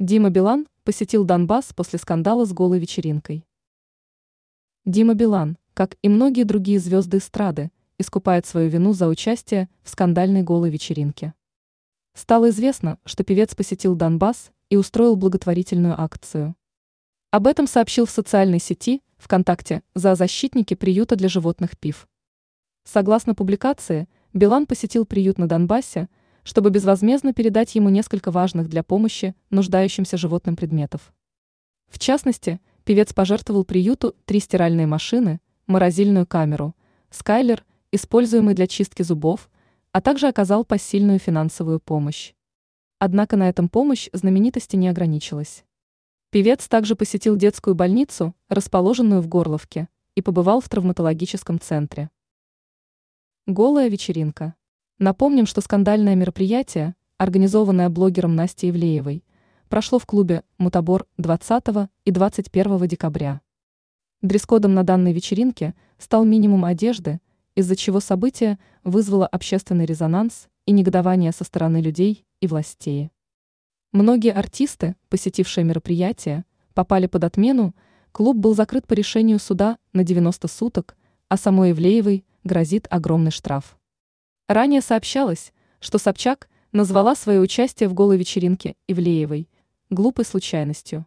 Дима Билан посетил Донбасс после скандала с голой вечеринкой. Дима Билан, как и многие другие звезды эстрады, искупает свою вину за участие в скандальной голой вечеринке. Стало известно, что певец посетил Донбасс и устроил благотворительную акцию. Об этом сообщил в социальной сети ВКонтакте за защитники приюта для животных ПИВ. Согласно публикации, Билан посетил приют на Донбассе – чтобы безвозмездно передать ему несколько важных для помощи нуждающимся животным предметов. В частности, певец пожертвовал приюту три стиральные машины, морозильную камеру, скайлер, используемый для чистки зубов, а также оказал посильную финансовую помощь. Однако на этом помощь знаменитости не ограничилась. Певец также посетил детскую больницу, расположенную в Горловке, и побывал в травматологическом центре. Голая вечеринка. Напомним, что скандальное мероприятие, организованное блогером Настей Ивлеевой, прошло в клубе «Мутабор» 20 и 21 декабря. Дресс-кодом на данной вечеринке стал минимум одежды, из-за чего событие вызвало общественный резонанс и негодование со стороны людей и властей. Многие артисты, посетившие мероприятие, попали под отмену, клуб был закрыт по решению суда на 90 суток, а самой Ивлеевой грозит огромный штраф. Ранее сообщалось, что Собчак назвала свое участие в голой вечеринке Ивлеевой глупой случайностью.